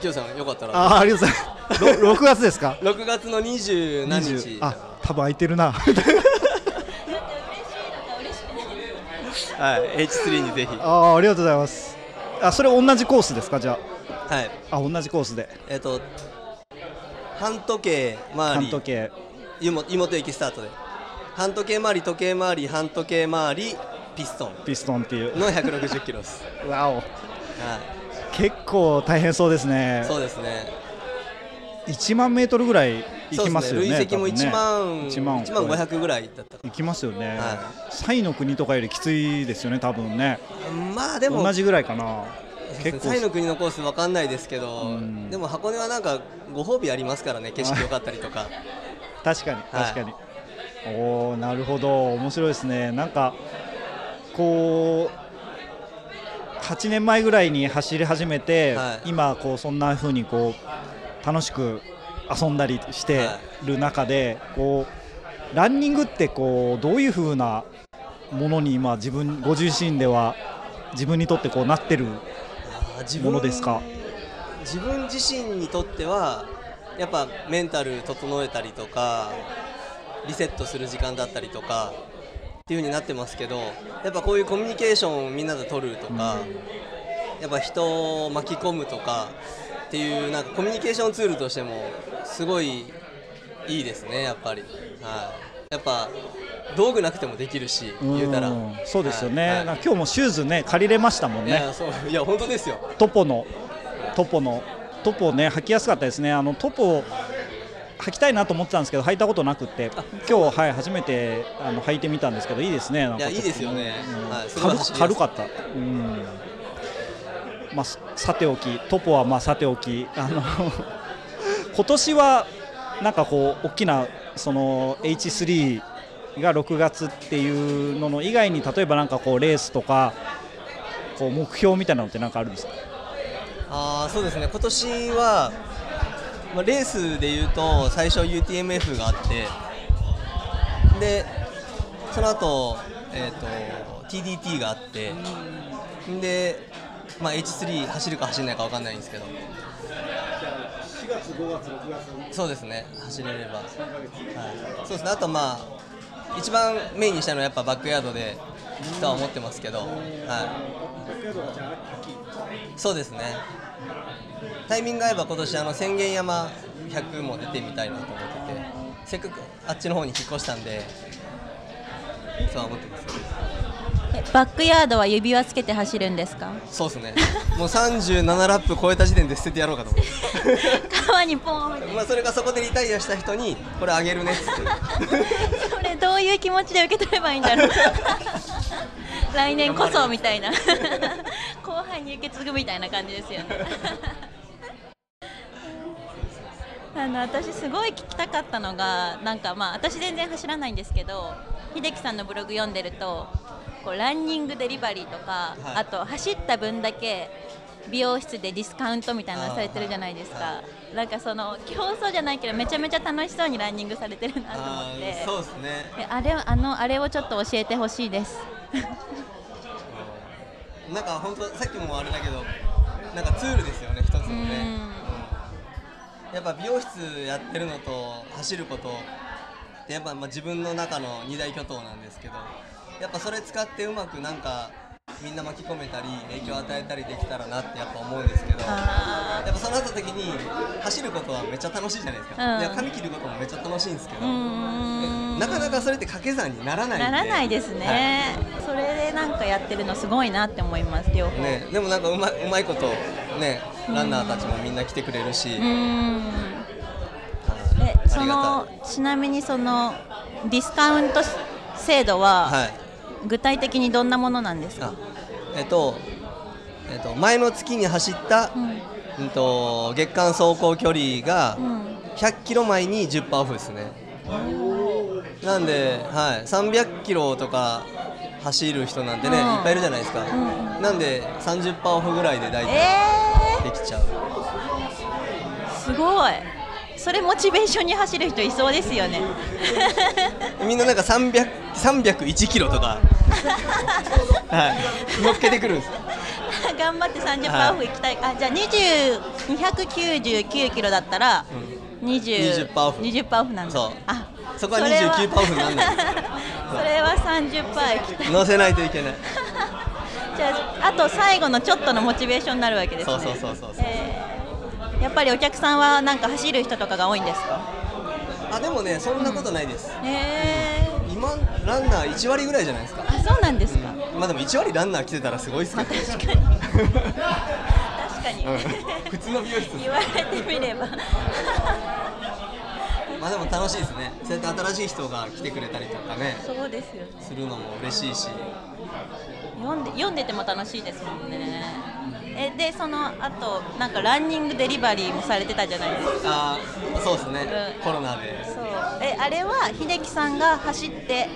きよさんよかったら。ああありがとうございます。ろ 6月ですか？6月の20何日。20あ多分空いてるな。はい H3 にぜひ。ああありがとうございます。あそれ同じコースですか？じゃはい。ああ同じコースで。えっ、と半時計回り。半時計。湯本湯本駅スタートで。半時計回り時計回り半時計回りピストン。ピストンっていう。の160キロです、わお。は結構大変そうですね。い、そうですね。1万メートルぐらい行きますよねね。累積も多分ね。1万1万1万500ぐらいだったか行きますよね、はサイの国とかよりきついですよね多分ね。なまあでも同じぐらいかな結構。の国のコースわかんないですけどうん。でも箱根はなんかご褒美ありますからね景色良かったりとか。確かにはい。確かに、おおなるほど。面白いですね。なんかこう8年前ぐらいに走り始めて、はい。今こうそんな風にこう楽しく遊んだりしてる中で、こうランニングってこうどういう風なものに今自分ご自身では自分にとってこうなってるものですか自分自身にとってはやっぱメンタル整えたりとかリセットする時間だったりとかっていう風になってますけどやっぱこういうコミュニケーションをみんなで取るとか、やっぱ人を巻き込むとかっていうなんかコミュニケーションツールとしてもすごいいいですねやっぱり、はい、やっぱ道具なくてもできるし言うたら。んそうですよね、はい。今日もシューズね借りれましたもんね。いや本当ですよ。トポのトポのトポね履きやすかったですね。あのトポ履きたいなと思ってたんですけど履いたことなくって。今日はい初めてあの履いてみたんですけどいいですねいやいいですよね。軽かった。うん。まあささておきトポはまあさておき。あの 今年はなんかこう大きなその H3 が6月っていうのの以外に例えばなんかこうレースとかこう目標みたいなのってなんかあるんですか？あーそうですね。今年は、まあ、レースでいうと最初 UTMF があってでその後、えー、と TDT があってで、まあ、H3 走るか走らないか分かんないんですけど。4月、5月、6月。そうですね。走れれば、はい、そうですね。あとまあ一番メインにしたのはやっぱバックヤードでとは思ってますけど、はい、そうですね。タイミング合えば今年あの宣言山100も出てみたいなと思っててせっかくあっちの方に引っ越したんでそう思ってます。バックヤードは指輪つけて走るんですか？そうですね。もう37ラップ超えた時点で捨ててやろうかと思って。川にポーンまあそれがそこでリタイアした人にこれあげるねって。それどういう気持ちで受け取ればいいんだろう。来年こそみたいな。後輩に受け継ぐみたいな感じですよね。あの私すごい聞きたかったのがなんかまあ私全然走らないんですけど秀樹さんのブログ読んでるとこうランニングデリバリーとか、はい。あと走った分だけ美容室でディスカウントみたいなのされてるじゃないですか、はなんかその競争じゃないけどめちゃめちゃ楽しそうにランニングされてるなと思あって。ーそうですね。えあれあのあれをちょっと教えてほしいです。なんか本当さっきもあれだけどなんかツールですよね一つのね。やっぱ美容室やってるのと走ることってやっぱまあ自分の中の二大巨頭なんですけどやっぱそれ使ってうまくなんかみんな巻き込めたり影響を与えたりできたらなってやっぱ思うんですけどやあっぱそうなった時に走ることはめっちゃ楽しいじゃないですか、うん。いや髪切ることもめっちゃ楽しいんですけど、なかなかそれって掛け算にならないんで。ならないですね、それでなんかやってるのすごいなって思います両方、ね、でもなんかうまいうまいこと、ね、ランナーたちもみんな来てくれるし、えそのがちなみにそのディスカウント制度は、はい具体的にどんなものなんですか？あえっとえっと、前の月に走った、うん。うん、と月間走行距離がうん。100キロ前に10%オフですね。なんで、はい、300キロとか走る人なんてね、うん。いっぱいいるじゃないですか、んなんで30%オフぐらいで大体えできちゃう、ー、すごいそれモチベーションに走る人いそうですよね。みんななんか300 301キロとか、はい、乗っけてくるんです。よ 頑張って30%オフ行きたい、あじゃあ20 299キロだったら、20 20%オフ。20%オフなんだ。そう。あそこはそれは29%オフにならない。それは30%行きたい。乗せないといけない。じゃああと最後のちょっとのモチベーションになるわけですね。そうそうそうそうやっぱりお客さんはなんか走る人とかが多いんですか？あでもねそんなことないです、へえ今ランナー1割ぐらいじゃないですか、あそうなんですか、まあでも1割ランナー来てたらすごいですけど、確かに。確かに、うん。普通の美容室言われてみれば。まあでも楽しいですね。そうやって新しい人が来てくれたりとかね。そうですよね。するのも嬉しいし。読んで読んでても楽しいですもんねえでそのあとなんかランニングデリバリーもされてたじゃないですか。あーそうですね、うん。コロナで。そう。えあれは秀樹さんが走って。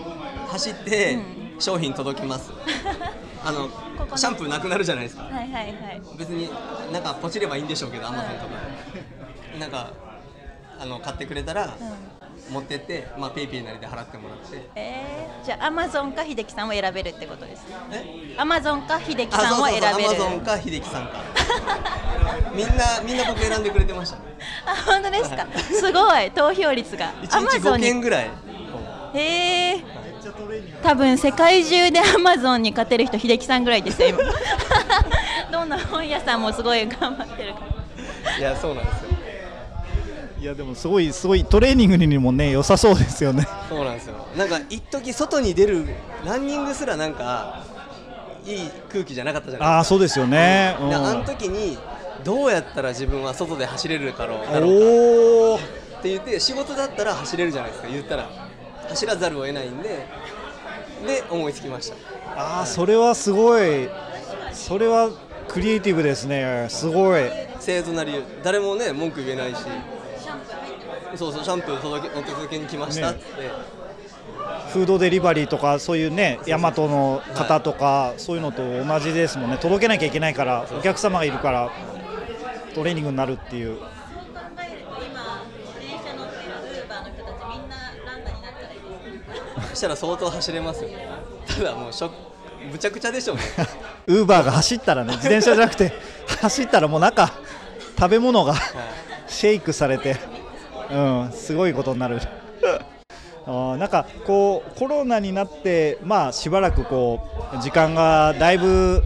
走ってうん。商品届きます、あのシャンプーなくなるじゃないですか。はいはいはい。別になんかポチればいいんでしょうけどアマゾンとかで。なんかあの買ってくれたら、うん持ってってまあペイペイなりで払ってもらって。えー、じゃあアマゾンか秀樹さんを選べるってことですね。え？アマゾンか秀樹あさんを選べる。アマゾンか秀樹さんか。みんなみんな僕選んでくれてました。ね あ本当ですか？すごい投票率が。1日5件ぐらい。こへえ多分世界中でアマゾンに勝てる人秀樹さんぐらいですよ今。どんな本屋さんもすごい頑張ってるから。ういやそうなんですよいやでもすごいすごいトレーニングにもね良さそうですよね。そうなんですよ。なんか一時外に出るランニングすらなんかいい空気じゃなかったじゃないああそうですよね、うん。であの時にどうやったら自分は外で走れるかろうだろうか。って言って仕事だったら走れるじゃないですか言ったら。走らざるを得ないんでで思いつきました。ああそれはすごい。それはクリエイティブですね。すごい。正当な理由。誰もね文句言えないしそうそうシャンプー届けお届けに来ましたって、フードデリバリーとかそういうねヤマトの方とか、そういうのと同じですもんね。届けなきゃいけないからお客様がいるからトレーニングになるっていう。考えると今電車乗ってるウーバーの人たちみんなランナーになったらいいですね。そしたら相当走れますよ。ただもうしょむちゃくちゃでしょうね。ウーバーが走ったらね自転車じゃなくて走ったらもう中食べ物がシェイクされて、うん、すごいことになる。あーなんかこうコロナになってまあしばらくこう時間がだいぶ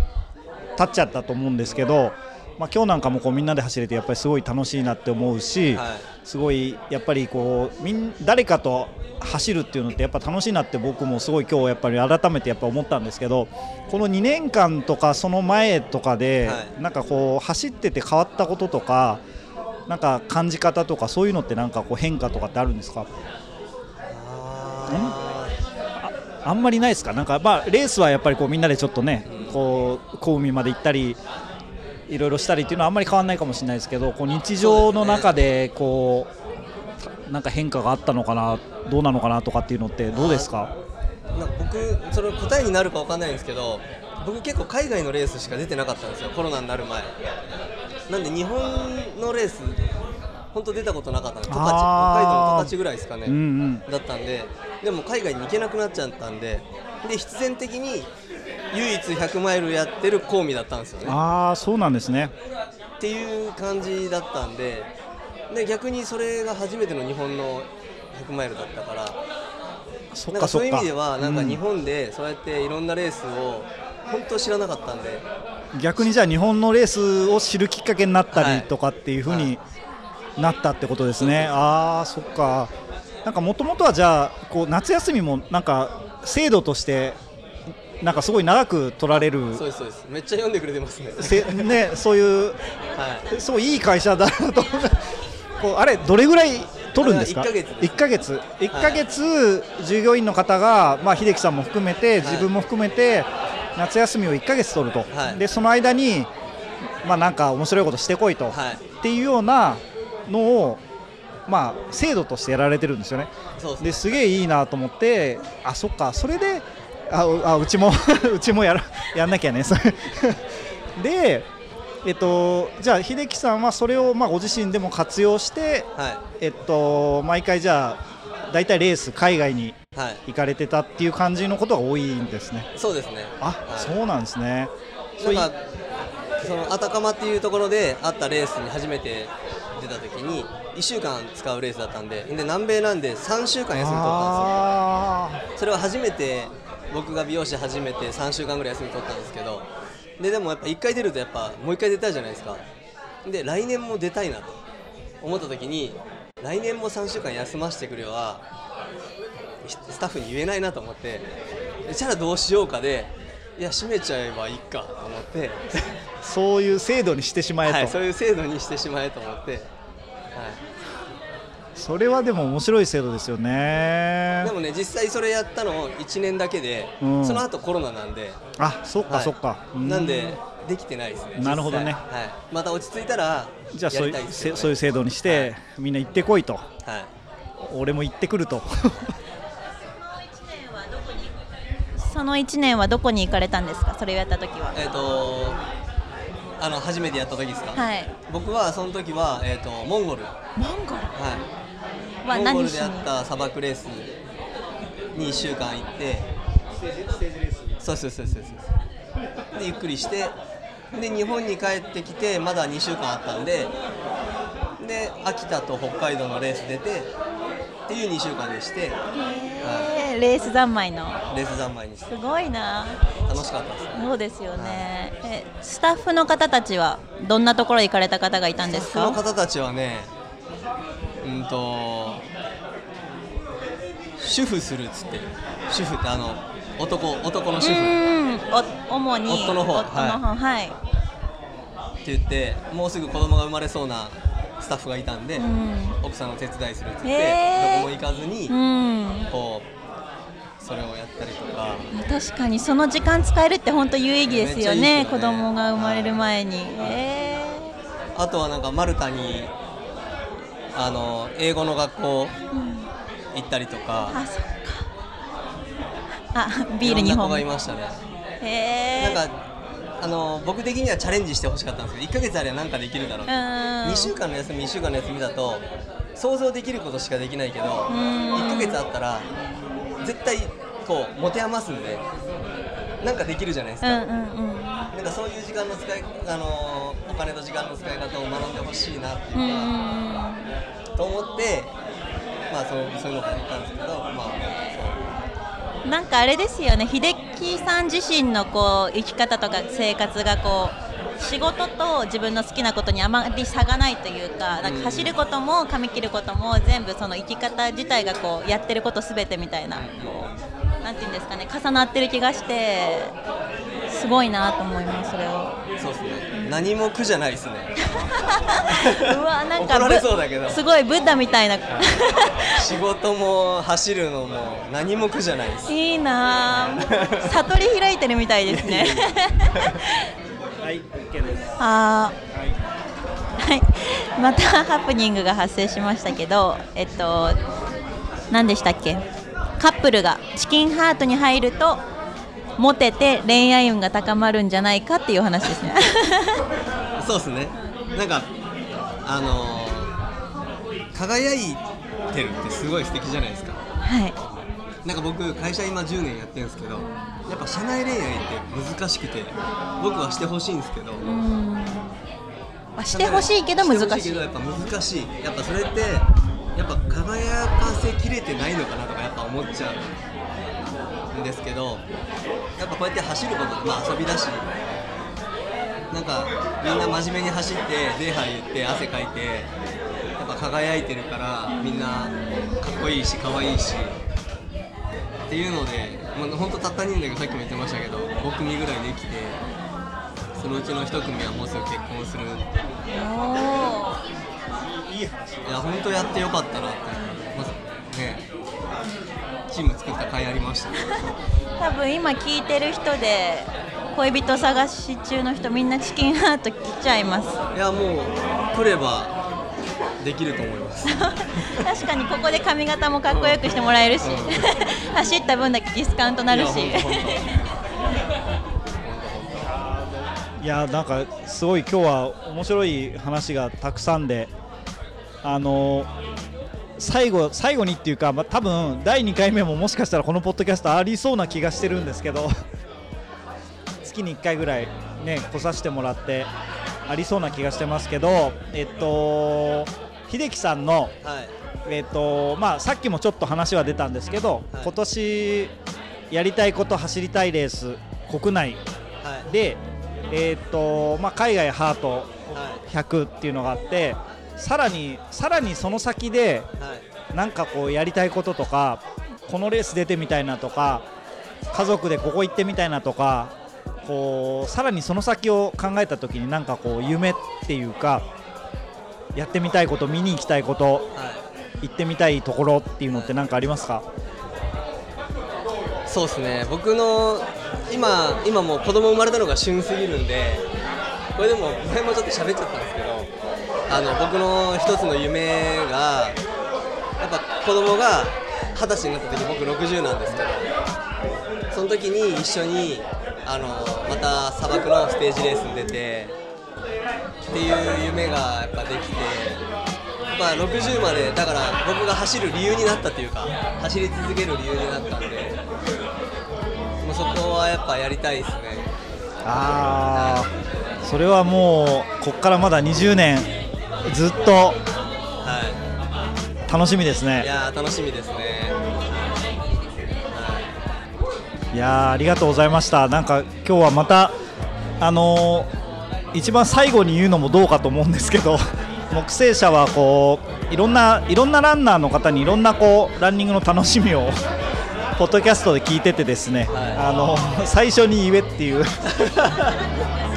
経っちゃったと思うんですけど、まあ、今日なんかもこうみんなで走れてやっぱりすごい楽しいなって思うし、はい。すごいやっぱりこうみん誰かと走るっていうのってやっぱ楽しいなって僕もすごい今日やっぱり改めてやっぱ思ったんですけどこの2年間とかその前とかで、はい。なんかこう走ってて変わったこととかなんか感じ方とかそういうのってなんかこう変化とかってあるんですか？ああんまりないですか？なんかまあレースはやっぱりこうみんなでちょっとねこう小海まで行ったりいろいろしたりっていうのはあんまり変わらないかもしれないですけどこう日常の中でこうなんか変化があったのかなどうなのかなとかっていうのってどうですか僕それ答えになるかわかんないんですけど僕結構海外のレースしか出てなかったんですよコロナになる前なんで日本のレース本当出たことなかったんです十北海道の十勝ぐらいですかね、うんうん。だったんででも海外に行けなくなっちゃったんでで必然的に唯一100マイルやってるコウミだったんですよね。ああそうなんですね。っていう感じだったんでで逆にそれが初めての日本の100マイルだったからなんかそういう意味ではなんか日本でそうやっていろんなレースを本当知らなかったんでうん逆にじゃあ日本のレースを知るきっかけになったはいりとかっていうふうになったってことですね、ああそっか。なんかもともとはじゃあこう夏休みもなんか制度としてなんかすごい長く取られるそうですそうです。めっちゃ読んでくれてますね。せねそういうはい。すごいいい会社だなとこうあれどれぐらい取るんですか？あれは1ヶ月です。1ヶ月。一ヶ月従業員の方がまあ秀樹さんも含めて自分も含めて夏休みを1ヶ月取ると、はい。でその間にまあなんか面白いことしてこいと、はい。っていうようなのをまあ制度としてやられてるんですよね。ですげえいいなと思ってあそっか。それであうあうちも うちもやら やんなきゃね。そ れでえっとじゃあ秀樹さんはそれをまあご自身でも活用してはえっと毎回じゃあ大体レース海外に行かれてたっていう感じのことが多いんですね。そうですね。あ、はい。そうなんですね。なんかそのアタカマっていうところであったレースに初めて出た時に1週間使うレースだったんでで南米なんで3週間休み取ったんですよ。あそれは初めて僕が美容師始めて3週間ぐらい休み取ったんですけどででもやっぱ1回出るとやっぱもう1回出たいじゃないですか。で来年も出たいなと思った時に来年も3週間休ませてくれはひスタッフに言えないなと思ってでじゃあどうしようかでいや閉めちゃえばいいかと思って、ーそういう制度にしてしまえと、はい、そういう制度にしてしまえと思って、はい、それはでも面白い制度ですよね。でもね実際それやったの1年だけで、うん。その後コロナなんで。あそっかはいそっか、うなんでできてないですねなるほどね。はい、また落ち着いたらじゃあそういうやりたいですけどね。せそういう制度にして、みんな行ってこいと。はい。俺も行ってくると。その1年はどこに行かれたんですか？それをやった時は。えっ、とあの初めてやった時ですか、はい。僕はその時は、えー、とモンゴル、はモンゴル？い、はモンゴルでやった砂漠レースに1週間行って。そうそうそうそうそうでゆっくりしてで日本に帰ってきてまだ2週間あったんでで秋田と北海道のレース出てっていう2週間でして、はえーレース三昧の。い、レース三昧にすごいな。楽しかったです。ねそうですよね、えスタッフの方たちはどんなところ行かれた方がいたんですそのか方たちはねうんと主婦するっつって主婦ってあの男男のう主婦。お主に夫の方夫の方はい、て言ってもうすぐ子供が生まれそうなスタッフがいたんで、うん。奥さんの手伝いするっつって、どこも行かずに、うん。こうそれをやったりとか。確かにその時間使えるって本当有意義ですよねいい子供が生まれる前に。えあとはなんかマルタにあの英語の学校行ったりとか。あそっかあビール2いろんな子本がいましたね。へえ。なんかあの僕的にはチャレンジしてほしかったんですけど1ヶ月あれば何かできるだろう。うん。2週間の休み1週間の休みだと想像できることしかできないけどん。1ヶ月あったら絶対こう持て余すんでなんかできるじゃないですか、うんうんうん。なんかそういう時間の使いあのお金と時間の使い方を学んでほしいなっていううんうか、ん。と思ってまあそうそういうのが言ったんですけどまあうんなんかあれですよね。秀樹さん自身のこう生き方とか生活がこう仕事と自分の好きなことにあまり差がないというかなんか走ることも髪切ることも全部その生き方自体がこうやってることすべてみたいなこうなんていうんですかね重なってる気がしてすごいなと思いますそれを。そうですね何も苦じゃないですね。うわなんか怒られそうだけど。すごいブッダみたいな。仕事も走るのも何も苦じゃないです。いいな。あ 悟り開いてるみたいですね。はい OK です。あー。はい。またハプニングが発生しましたけどえっと何でしたっけ？カップルがチキンハートに入るとモテて恋愛運が高まるんじゃないかっていう話ですね。そうですね。なんかあのー輝いてるってすごい素敵じゃないですか。はい。なんか僕会社今10年やってるんですけどやっぱ社内恋愛って難しくて僕はしてほしいんですけど。してほしいけど難しい。やっぱ難しい。やっぱそれってやっぱ輝かせきれてないのかなとかやっぱ思っちゃうんですけどやっぱこうやって走ることでまあ遊びだしなんかみんな真面目に走って礼拝言って汗かいてやっぱ輝いてるからみんなかっこいいし可愛いしっていうのでもう本当たった2年だけどさっきも言ってましたけど5組ぐらいできてそのうちの1組はもうすぐ結婚する。いや本当やってよかったなってまずねチーム作った甲斐ありましたね。多分今聞いてる人で恋人探し中の人みんなチキンハート来ちゃいます。いやもう来ればできると思います。確かにここで髪型もかっこよくしてもらえるし、走った分だけディスカウントなるし。いやなんかすごい今日は面白い話がたくさんであの最後最後にっていうか、まあ、多分第2回目ももしかしたらこのポッドキャストありそうな気がしてるんですけど 月に1回ぐらいね来させてもらってありそうな気がしてますけどえっと秀樹さんのはい。えっとまあ、さっきもちょっと話は出たんですけど、はい。今年やりたいこと走りたいレース国内。はい。で、えっとまあ、海外ハートは100っていうのがあってさらにさらにその先でいはい。なんかこうやりたいこととかこのレース出てみたいなとか家族でここ行ってみたいなとかこうさらにその先を考えた時になんかこう夢っていうかやってみたいこと見に行きたいことはい。行ってみたいところっていうのって何かありますか？そうですね。僕の今今もう子供生まれたのが旬すぎるんでこれでも前もちょっと喋っちゃったんですけどあの僕の一つの夢がやっぱ子供が二十歳になった時僕60なんですけどその時に一緒にあのまた砂漠のステージレースに出てっていう夢がやっぱできてまあ60までだから僕が走る理由になったというか走り続ける理由になったんでもうそこはやっぱやりたいですね。ああそれはもうこっからまだ20年。ずっと。は楽しみですいいねやー楽しみですね。い。やーありがとうございました。なんか今日はまたあのー一番最後に言うのもどうかと思うんですけど 木星社はこういろんないろんなランナーの方にいろんなこうランニングの楽しみを ポッドキャストで聞いててですね、はい。あの最初に言えっていう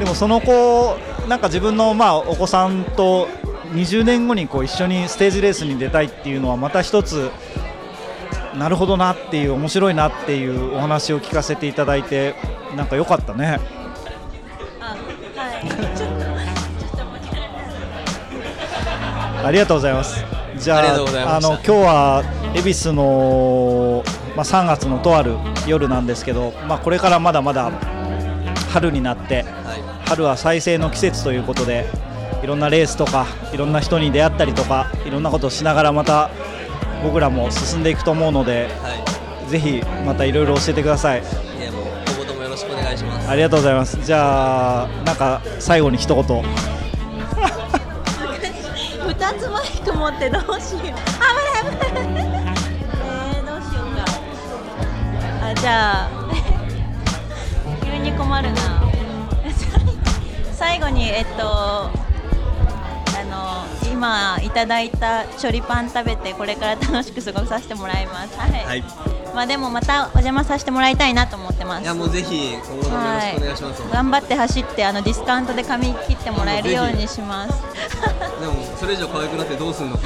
でもその子なんか自分のまあお子さんと20年後にこう一緒にステージレースに出たいっていうのはまた一つなるほどなっていう面白いなっていうお話を聞かせていただいてなんか良かったね。ありがとうございます。じゃああの今日は恵比寿の、まあ、3月のとある夜なんですけど、まあ、これからまだまだ春になってはい春は再生の季節ということでいろんなレースとかいろんな人に出会ったりとかいろんなことをしながらまた僕らも進んでいくと思うのではぜひまたいろいろ教えてくださいい。いやもう今後ともよろしくお願いします。ありがとうございます。じゃあなんか最後に一言。二つマイク持ってどうしよう。危ない危ない。えー、どうしようか。あじゃあ 急に困るな最後にえっとあの今いただいたチョリパン食べてこれから楽しく過ごさせてもらいます。はい、はい。まあでもまたお邪魔させてもらいたいなと思ってます。いやもうぜひ今後ともよろしくお願いします、頑張って走ってあのディスカウントで髪切ってもらえるようにします。でもそれ以上可愛くなってどうすんのか。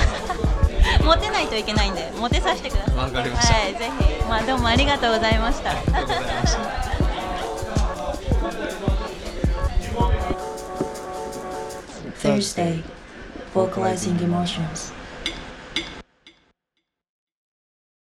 モテないといけないんでモテさせてください。わかりました。はいぜひ。まあどうもありがとうございました。ありがとうございました Thursday, vocalizing emotions.